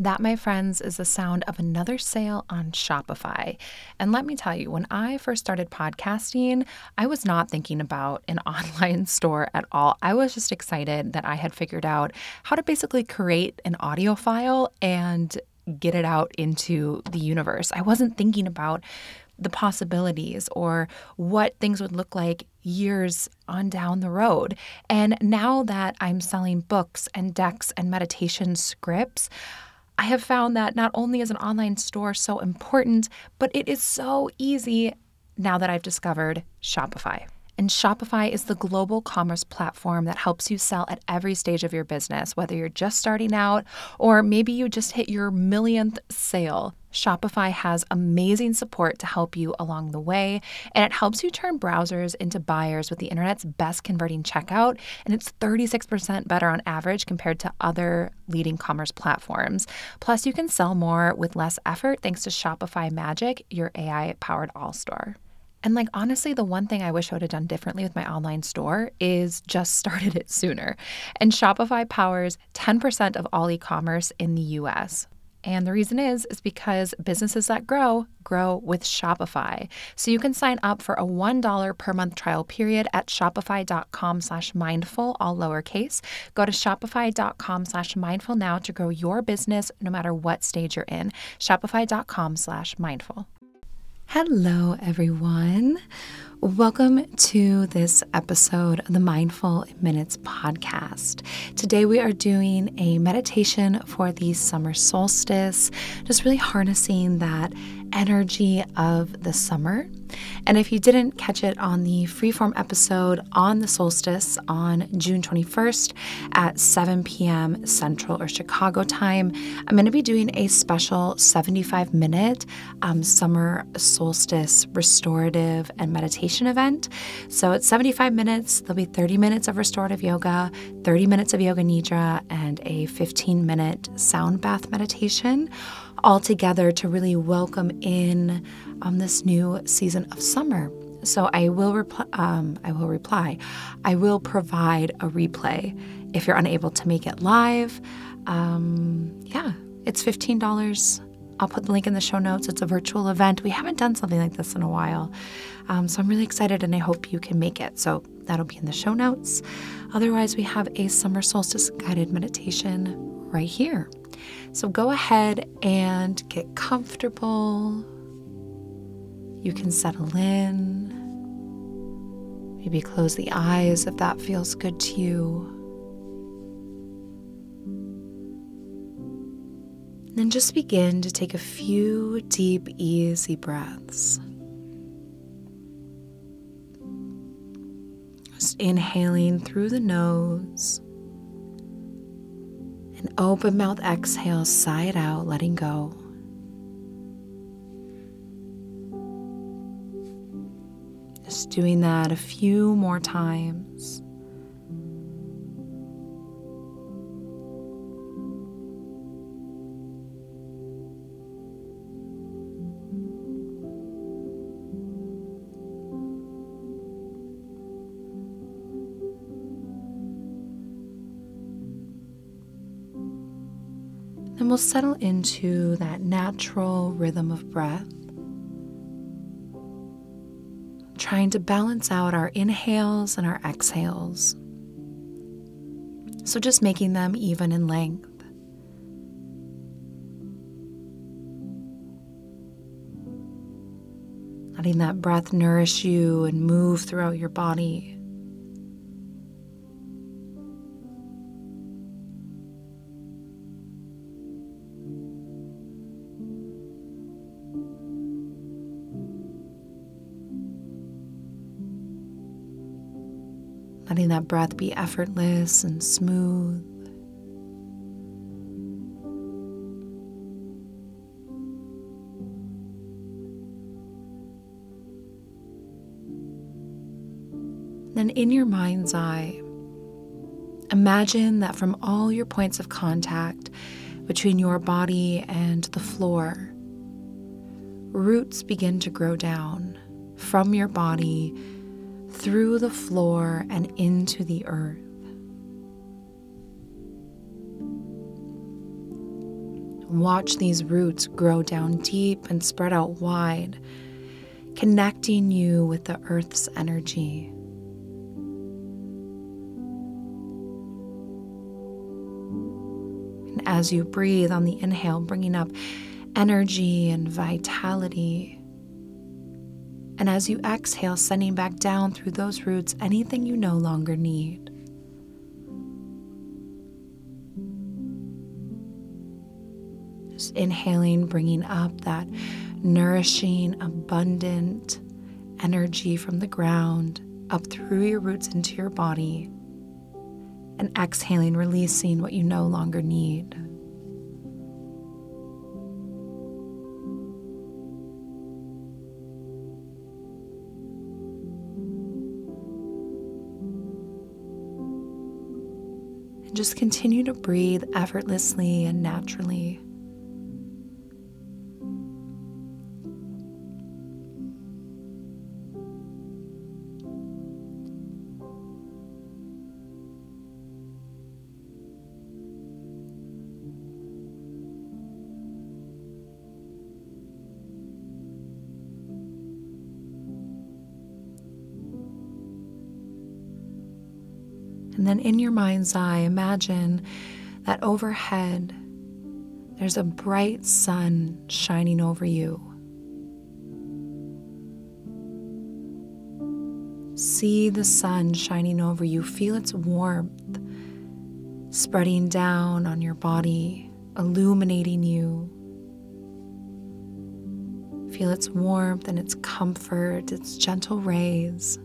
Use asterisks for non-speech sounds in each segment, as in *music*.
That, my friends, is the sound of another sale on Shopify. And let me tell you, when I first started podcasting, I was not thinking about an *laughs* online store at all. I was just excited that I had figured out how to basically create an audio file and get it out into the universe. I wasn't thinking about the possibilities or what things would look like years on down the road. And now that I'm selling books and decks and meditation scripts, I have found that not only is an online store so important, but it is so easy now that I've discovered Shopify. And Shopify is the global commerce platform that helps you sell at every stage of your business, whether you're just starting out or maybe you just hit your millionth sale. Shopify has amazing support to help you along the way, and it helps you turn browsers into buyers with the internet's best converting checkout, and it's 36% better on average compared to other leading commerce platforms. Plus, you can sell more with less effort thanks to Shopify Magic, your AI powered all store. And like honestly, the one thing I wish I would have done differently with my online store is just *laughs* started it sooner. And Shopify powers 10% of all e-commerce in the US. And the reason is is because businesses that grow grow with Shopify. So you can sign up for a $1 per month trial period at shopify.com slash mindful, all lowercase. Go to shopify.com slash mindful now to grow your business no matter what stage you're in. Shopify.com slash mindful. Hello, everyone. Welcome to this episode of the Mindful Minutes podcast. Today, we are doing a meditation for the summer solstice, just really harnessing that energy of the summer. And if you didn't catch it on the freeform episode on the solstice on June 21st at 7 p.m. Central or Chicago time, I'm going to be doing a special 75 minute um, summer solstice restorative and meditation event. So it's 75 minutes, there'll be 30 minutes of restorative yoga, 30 minutes of yoga nidra, and a 15 minute sound bath meditation all together to really welcome in um, this new season of summer. So I will reply. Um, I will reply. I will provide a replay if you're unable to make it live. Um, yeah, it's fifteen dollars. I'll put the link in the show notes. It's a virtual event. We haven't done something like this in a while, um, so I'm really excited, and I hope you can make it. So that'll be in the show notes. Otherwise, we have a summer solstice guided meditation right here. So go ahead and get comfortable. You can settle in. Maybe close the eyes if that feels good to you. Then just begin to take a few deep, easy breaths. Just inhaling through the nose and open mouth exhale, sigh it out, letting go. Just doing that a few more times. Then we'll settle into that natural rhythm of breath, trying to balance out our inhales and our exhales. So just making them even in length. Letting that breath nourish you and move throughout your body. Letting that breath be effortless and smooth. Then, in your mind's eye, imagine that from all your points of contact between your body and the floor, roots begin to grow down from your body through the floor and into the earth. Watch these roots grow down deep and spread out wide, connecting you with the earth's energy. As you breathe on the inhale, bringing up energy and vitality. And as you exhale, sending back down through those roots anything you no longer need. Just inhaling, bringing up that nourishing, abundant energy from the ground up through your roots into your body. And exhaling, releasing what you no longer need. Just continue to breathe effortlessly and naturally. And then in your mind's eye, imagine that overhead there's a bright sun shining over you. See the sun shining over you. Feel its warmth spreading down on your body, illuminating you. Feel its warmth and its comfort, its gentle rays.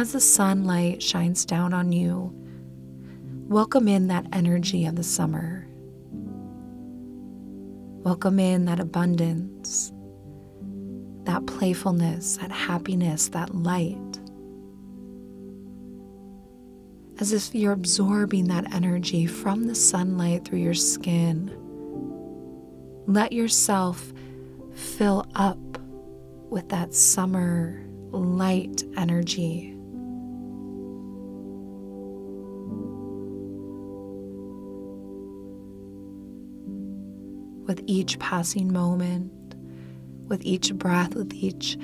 As the sunlight shines down on you, welcome in that energy of the summer. Welcome in that abundance, that playfulness, that happiness, that light. As if you're absorbing that energy from the sunlight through your skin. Let yourself fill up with that summer light energy. With each passing moment, with each breath, with each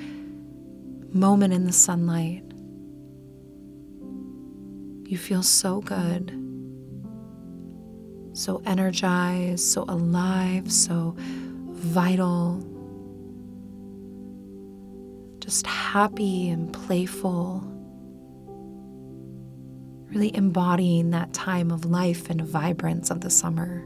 moment in the sunlight, you feel so good, so energized, so alive, so vital. Just happy and playful, really embodying that time of life and vibrance of the summer.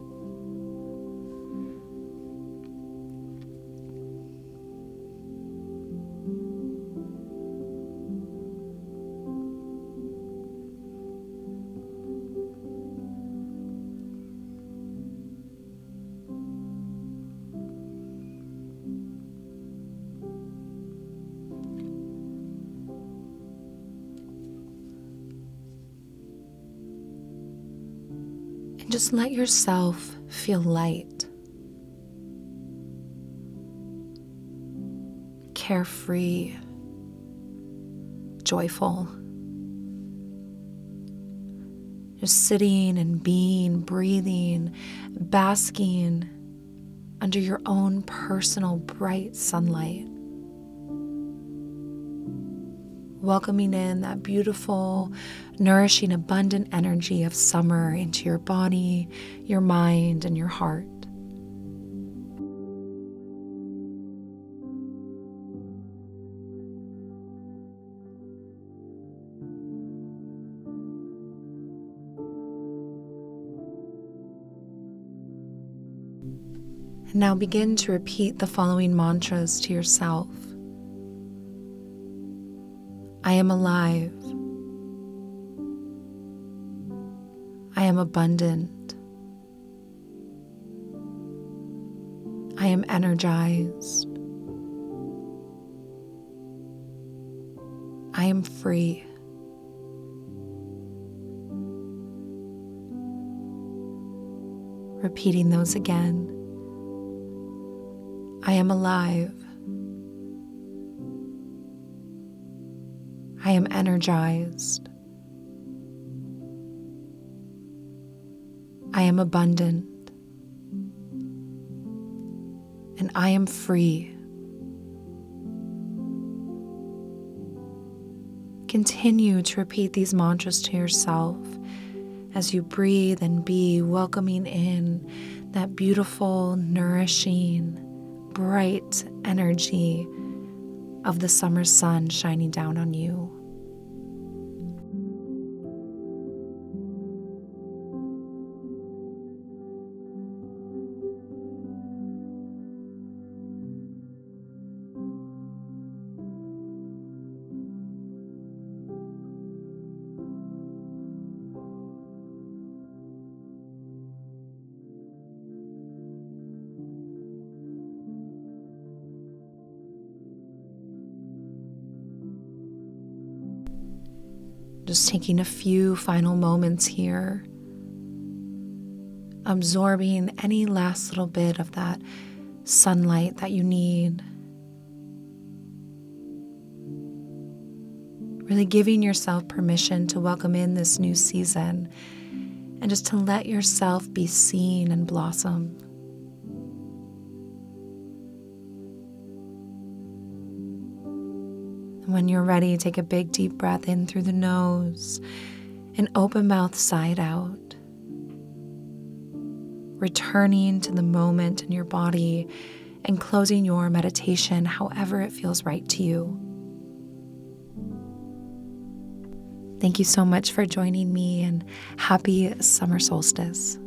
Just let yourself feel light, carefree, joyful. Just sitting and being, breathing, basking under your own personal bright sunlight. Welcoming in that beautiful, nourishing, abundant energy of summer into your body, your mind, and your heart. Now begin to repeat the following mantras to yourself. I am alive. I am abundant. I am energized. I am free. Repeating those again. I am alive. I am energized. I am abundant. And I am free. Continue to repeat these mantras to yourself as you breathe and be welcoming in that beautiful, nourishing, bright energy of the summer sun shining down on you. Just taking a few final moments here, absorbing any last little bit of that sunlight that you need. Really giving yourself permission to welcome in this new season and just to let yourself be seen and blossom. When you're ready, take a big deep breath in through the nose and open mouth side out. Returning to the moment in your body and closing your meditation however it feels right to you. Thank you so much for joining me and happy summer solstice.